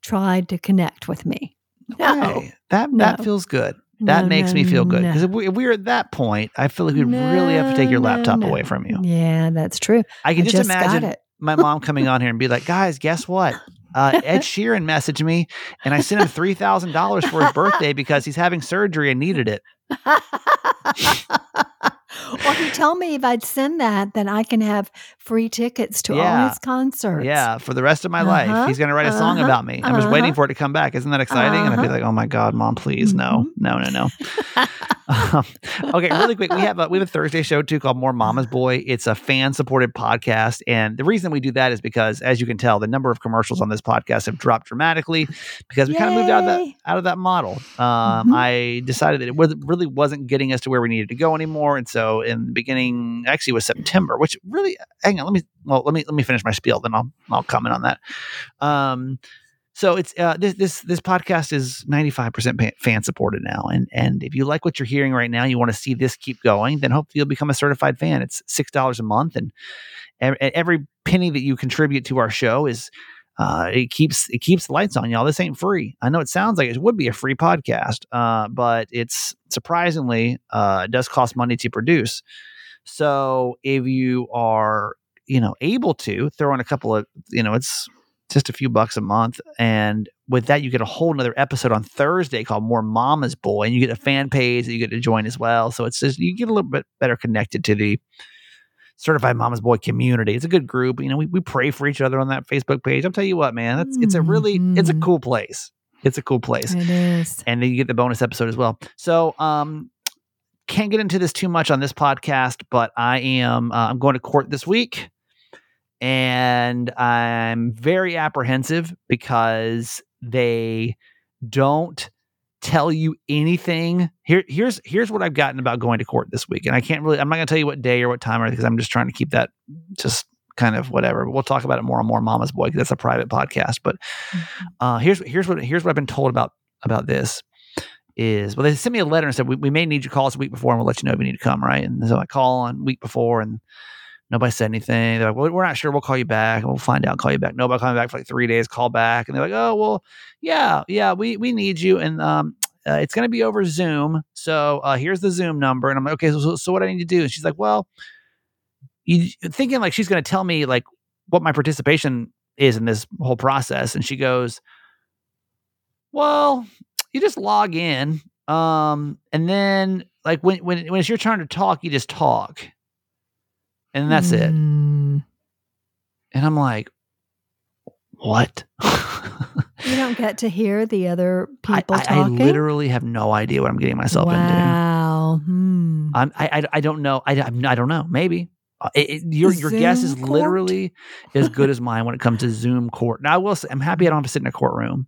tried to connect with me. No. okay that No. that feels good That No, makes me feel good because if, we, if we're at that point, I feel like we really have to take your laptop away from you. Yeah, that's true. I can I just, just imagine it. my mom coming on here and be like, "Guys, guess what? Uh, Ed *laughs* Sheeran messaged me, and I sent him three thousand dollars for his birthday because he's having surgery and needed it." *laughs* or he told me if I'd send that, then I can have free tickets to all his concerts. Yeah, for the rest of my life, Uh-huh, he's going to write a song uh-huh, about me. I'm just waiting uh-huh. for it to come back. Isn't that exciting? And I'd be Uh-huh. like, "Oh my god, mom, please, no, Mhm. no, no, no." Um, okay, really quick, we have a, we have a Thursday show too called More Mama's Boy. It's a fan supported podcast, and the reason we do that is because, as you can tell, the number of commercials on this podcast have dropped dramatically because we kind of moved out of that out of that model. Um, Mhm. I decided that it was, really wasn't getting us to where we needed to go anymore, and so in the beginning, actually, was September, which really, hang on, let me well, let me let me finish my spiel, then I'll I'll comment on that. Um, so it's uh, this this this podcast is ninety five percent fan supported now, and and if you like what you're hearing right now, you want to see this keep going, then hopefully you'll become a certified fan. It's six dollars a month, and every penny that you contribute to our show is uh, it keeps it keeps the lights on, y'all. This ain't free. I know it sounds like it would be a free podcast, uh, but it's surprisingly uh, it does cost money to produce. So if you are you know able to throw in a couple of you know it's just a few bucks a month and with that you get a whole nother episode on thursday called more mama's boy and you get a fan page that you get to join as well so it's just you get a little bit better connected to the certified mama's boy community it's a good group you know we, we pray for each other on that facebook page i'll tell you what man that's it's a really it's a Mhm. cool place it's a cool place It is. and then you get the bonus episode as well. So, um, can't get into this too much on this podcast, but I am uh, I'm going to court this week, and I'm very apprehensive because they don't tell you anything. Here, here's here's what I've gotten about going to court this week, and I can't really I'm not going to tell you what day or what time or because I'm just trying to keep that just kind of whatever. But we'll talk about it more and more. Mama's boy, 'cause that's a private podcast, but uh, here's here's what here's what I've been told about about this is well they sent me a letter and said we, we may need you to call us a week before and we'll let you know if you need to come right? And so I call on week before and nobody said anything. They're like well we're not sure. We'll call you back. And we'll find out. Call you back. Nobody called me back for like three days. Call back. And they're like oh well yeah yeah we we need you and um uh, it's going to be over Zoom. So uh, here's the Zoom number. And I'm like okay so, so what I need to do? And she's like well you thinking like she's going to tell me like what my participation is in this whole process and she goes well you just log in um and then like when when when it's your turn to talk you just talk and that's it Mm. and i'm like what You don't get to hear the other *laughs* people I, I talking. literally have no idea what i'm getting myself into wow. Hmm. I, I I don't know. I, I don't know. Maybe Uh, it, it- your your guess is court? literally as good as mine when it comes to Zoom court. Now I will say I'm happy I don't have to sit in a courtroom.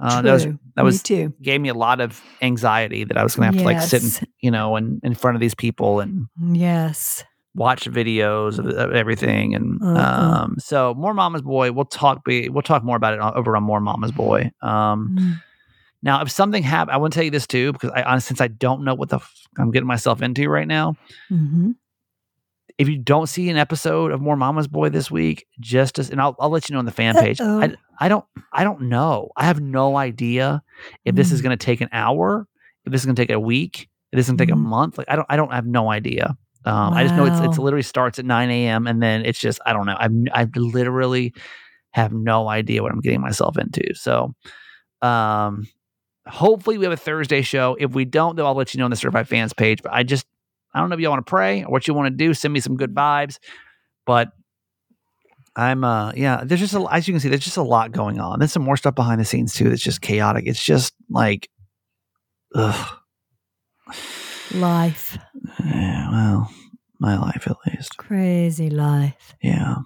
Uh, that was that Me was too. gave me a lot of anxiety that I was going to have to like sit, Yes. in, you know, and in front of these people and Yes. watch videos of, of everything. And Uh-uh. um, so more Mama's Boy. We'll talk. Be we'll talk more about it over on more Mama's Boy. Um, Mm. now, if something happened, I want to tell you this too because I honestly, since I don't know what the f- I'm getting myself into right now. Mhm. If you don't see an episode of More Mama's Boy this week, just as and I'll I'll let you know on the fan page. I, Uh-oh. I don't I don't know. I have no idea if this is Mm. going to take an hour, if this is going to take a week, if this is going to take Mhm. a month. Like I don't I don't have no idea. Um, I just know it's it's literally starts at 9 a.m. and then it's just I don't know. I'm I literally have no idea what I'm getting myself into. So, um, hopefully we have a Thursday show. If we don't, though, I'll let you know on the Certified Fans page. But I just I don't know if you want to pray or what you want to do. Send me some good vibes, but. I'm uh yeah, there's just a as you can see, there's just a lot going on. There's some more stuff behind the scenes too that's just chaotic. It's just like ugh. Life. Yeah, well, my life at least. Crazy life. Yeah.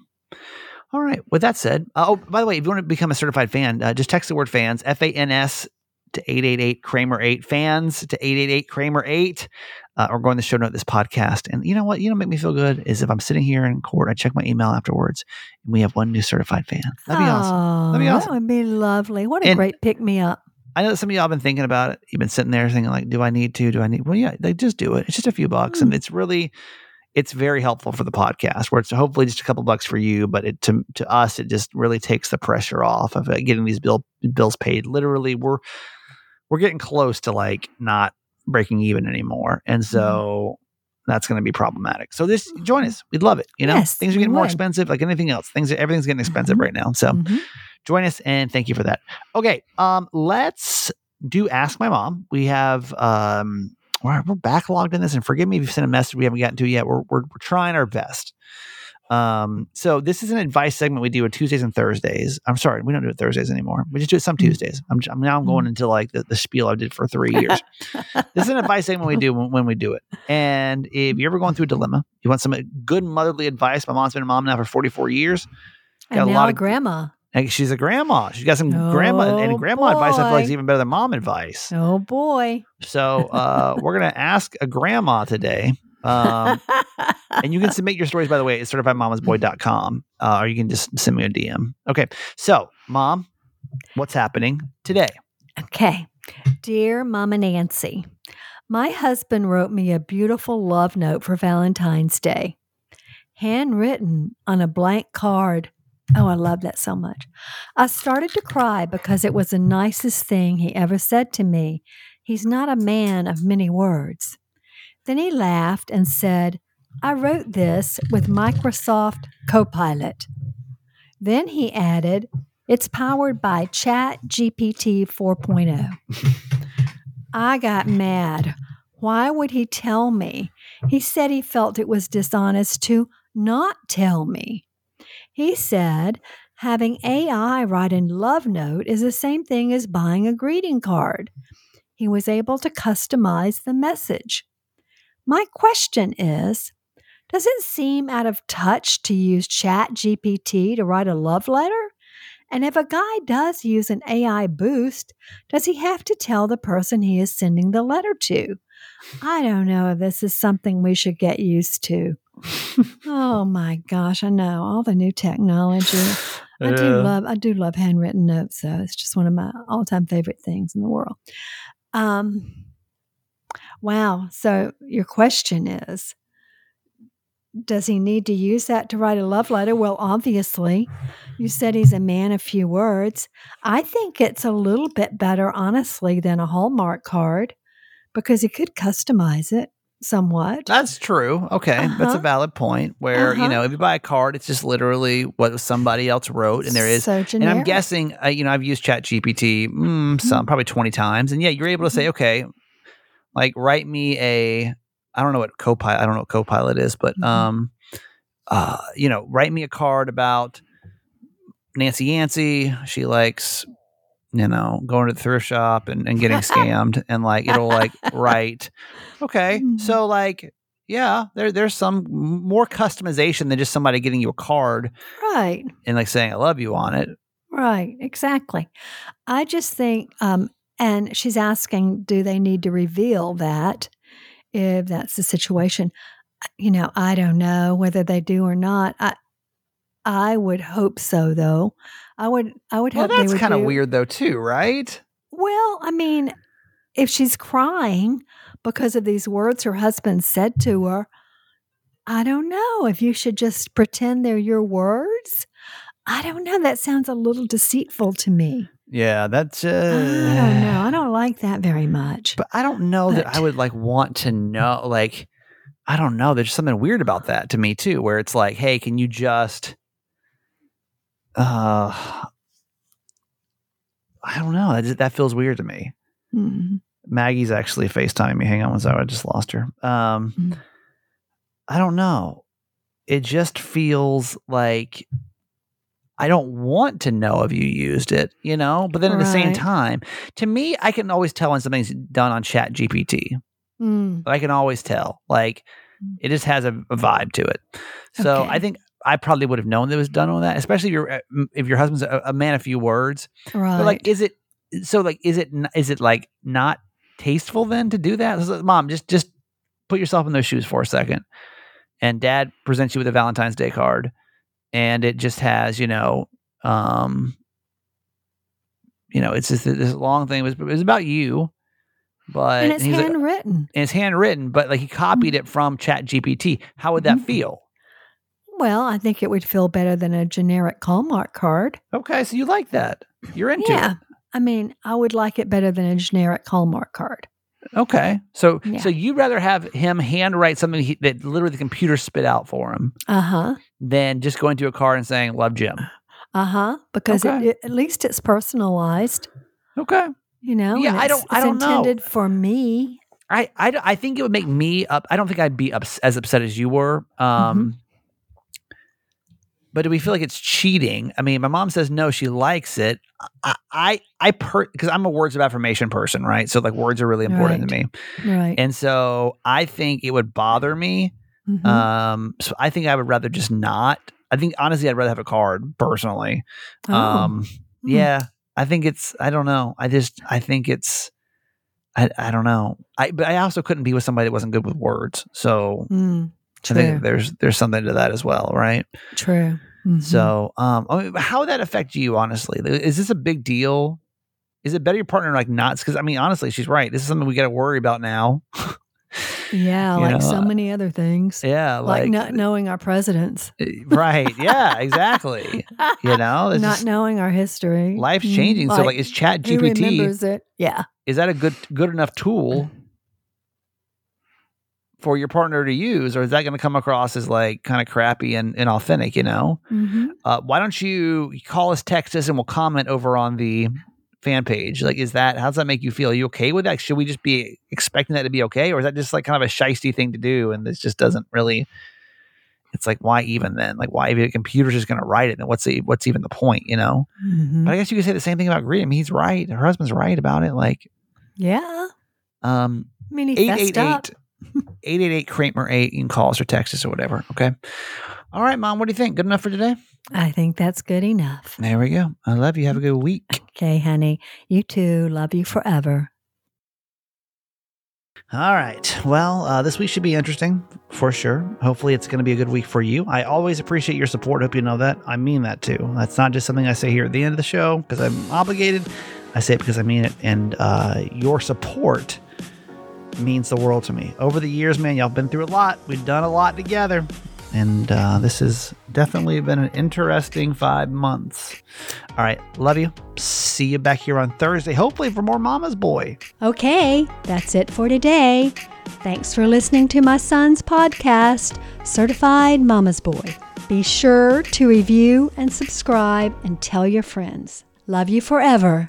All right. With that said, uh, oh, by the way, if you want to become a certified fan, uh, just text the word fans, F A N S to 888 Kramer 8, fans to 888 Kramer 8, uh, or go in the show note of this podcast. And you know what? You know, make me feel good is if I'm sitting here in court, I check my email afterwards, and we have one new certified fan. That'd be awesome. That'd be awesome. That would be lovely. What a And- great pick me up. I know that some of y'all have been thinking about it. You've been sitting there thinking like, do I need to? Do I need? Well, yeah, they just do it. It's just a few bucks, and it's really, it's very helpful for the podcast. Where it's hopefully just a couple bucks for you, but it to to us, it just really takes the pressure off of uh, getting these bill bills paid. Literally, we're we're getting close to like not breaking even anymore, and so that's going to be problematic. So this join us. We'd love it. You know, Yes, things are getting more would. expensive, like anything else. Things are, everything's getting expensive Mhm. right now. So Mhm. join us and thank you for that. Okay, um, let's do ask my mom. We have um, we're, we're backlogged in this, and forgive me if you sent a message we haven't gotten to yet. We're we're, we're trying our best. Um, so this is an advice segment we do on Tuesdays and Thursdays. I'm sorry, we don't do it Thursdays anymore. We just do it some Mm. Tuesdays. I'm, I'm now I'm going into like the, the spiel I did for three years. *laughs* this is an advice segment we do when, when we do it. And if you're ever going through a dilemma, you want some good motherly advice. My mom's been a mom now for 44 years. Got And a now lot a of- grandma. She's a grandma. She's got some grandma and Oh, grandma advice. I feel like is even better than mom advice. Oh boy. So uh, we're gonna ask a grandma today. Um, *laughs* and you can submit your stories, by the way, at certifiedmamasboy.com, uh, or you can just send me a DM. Okay. So, mom, what's happening today? Okay. Dear Mama Nancy, my husband wrote me a beautiful love note for Valentine's Day, handwritten on a blank card. Oh, I love that so much. I started to cry because it was the nicest thing he ever said to me. He's not a man of many words. Then he laughed and said, I wrote this with Microsoft Copilot. Then he added, it's powered by Chat GPT 4.0. *laughs* I got mad. Why would he tell me? He said he felt it was dishonest to not tell me. He said having AI write a love note is the same thing as buying a greeting card. He was able to customize the message. My question is Does it seem out of touch to use Chat GPT to write a love letter? And if a guy does use an AI boost, does he have to tell the person he is sending the letter to? I don't know if this is something we should get used to. oh *laughs* my gosh, I know all the new technology. I do Uh, love I do love handwritten notes though. It's just one of my all-time favorite things in the world. Um wow, so your question is does he need to use that to write a love letter? Well, obviously, you said he's a man of few words. I think it's a little bit better, honestly, than a Hallmark card because he could customize it somewhat. That's true. Okay, that's a Uh-huh. valid point. Where you Uh-huh. know, if you buy a card, it's just literally what somebody else wrote, and there is. so And. I'm guessing, uh, you know, I've used Chat GPT mm, some probably 20 times, and yeah, you're able to say, okay, like write me a, I don't know what Copilot, I don't know what Copilot is, but Mhm. um, uh, you know, write me a card about Nancy Yancey. She likes, you know, going to the thrift shop and, and getting *laughs* scammed, and like it'll like write, okay, Mm. so like. Yeah, there there's some more customization than just somebody getting you a card right. and like saying I love you on it. Right, exactly. I just think, um, and she's asking, do they need to reveal that if that's the situation? You know, I don't know whether they do or not. I, I would hope so, though. I would, I would Well, hope they that's kind of do- weird though, too, right? Well, I mean, if she's crying because of these words her husband said to her, I don't know if you should just pretend they're your words. I don't know. That sounds a little deceitful to me. Yeah, that's. Uh, I don't know. I don't like that very much. But I don't know that I would like want to know. Like, I don't know. There's something weird about that to me too, where it's like, hey, can you just? Uh, I don't know. That, that feels weird to me. Mm. Maggie's actually FaceTiming me. Hang on one second. I just lost her. Um, Mm. I don't know. It just feels like I don't want to know if you used it, you know? But then at the same time, to me, I can always tell when something's done on Chat GPT. Mm. I can always tell. Like it just has a, a vibe to it. So Okay. I think I probably would have known that it was done on that, especially if your if your husband's a, a man of few words. Right. But like, is it so? Like, is it is it like not tasteful then to do that? So, Mom, just just put yourself in those shoes for a second. And Dad presents you with a Valentine's Day card, and it just has you know, um, you know, it's just this long thing. It was, it was about you, but and it's like- handwritten. and it's handwritten, but like he copied it from Chat GPT. How would that Mhm. feel? well, I think it would feel better than a generic Hallmark card. Okay, so you like that. You're into yeah. it. I mean, I would like it better than a generic Hallmark card. Okay. So Yeah. so you'd rather have him handwrite something he, that literally the computer spit out for him Uh huh. Than just going to a card and saying "Love Jim." Uh huh. Because Okay. it, it, at least it's personalized, Okay. you know. Yeah, I don't- I don't know. intended for me. I, I, I think it would make me up. I don't think I'd be ups, as upset as you were. Um, But do we feel like it's cheating? I mean, my mom says no, she likes it. I, I, I per because I'm a words of affirmation person, right? So like words are really important to me, Right. and so I think it would bother me. Mhm. Um, so I think I would rather just not. I think honestly, I'd rather have a card personally. Oh. Um, Hmm. yeah, I think it's. I don't know. I just. I think it's. I. I don't know. I. But I also couldn't be with somebody that wasn't good with words. So Mm, I think there's there's something to that as well, right? true. Mhm. So, um, I mean, how would that affect you? Honestly, is this a big deal? Is it better your partner like not? Because I mean, honestly, she's right. This is something we got to worry about now. *laughs* yeah, like know, so uh, many other things. yeah, like, like, not knowing our presidents, right? Yeah, exactly. *laughs* You know, it's not knowing our history. life's Mm, changing. so, like, is Chat GPT remembers it? Yeah. is that a good good enough tool for your partner to use, or is that going to come across as like kind of crappy and inauthentic? You know, hmm uh, why don't you call us, text us, and we'll comment over on the fan page? Like, is that how does that make you feel? Are you okay with that? Should we just be expecting that to be okay, or is that just like kind of a shisty thing to do, and this just doesn't really? It's like why even then? Like why if the computer's just going to write it? Then what's the what's even the point? You know? hmm But I guess you could say the same thing about Greet. I mean, he's right. Her husband's right about it. Like, Yeah. um, I mean, he fessed up. 888 888 Kramer 8. You can call us or text us or whatever. Okay. All right, Mom. What do you think? Good enough for today? I think that's good enough. There we go. I love you. Have a good week. Okay, honey. You too. Love you forever. All right. Well, uh, this week should be interesting for sure. Hopefully, it's going to be a good week for you. I always appreciate your support. Hope you know that. I mean that too. That's not just something I say here at the end of the show because I'm obligated. I say it because I mean it. And uh, your support means the world to me. Over the years, man, y'all been through a lot. We've done a lot together. And uh, this has definitely been an interesting five months. All right. Love you. See you back here on Thursday, hopefully for more Mama's Boy. Okay, that's it for today. Thanks for listening to my son's podcast, Certified Mama's Boy. Be sure to review and subscribe and tell your friends. Love you forever.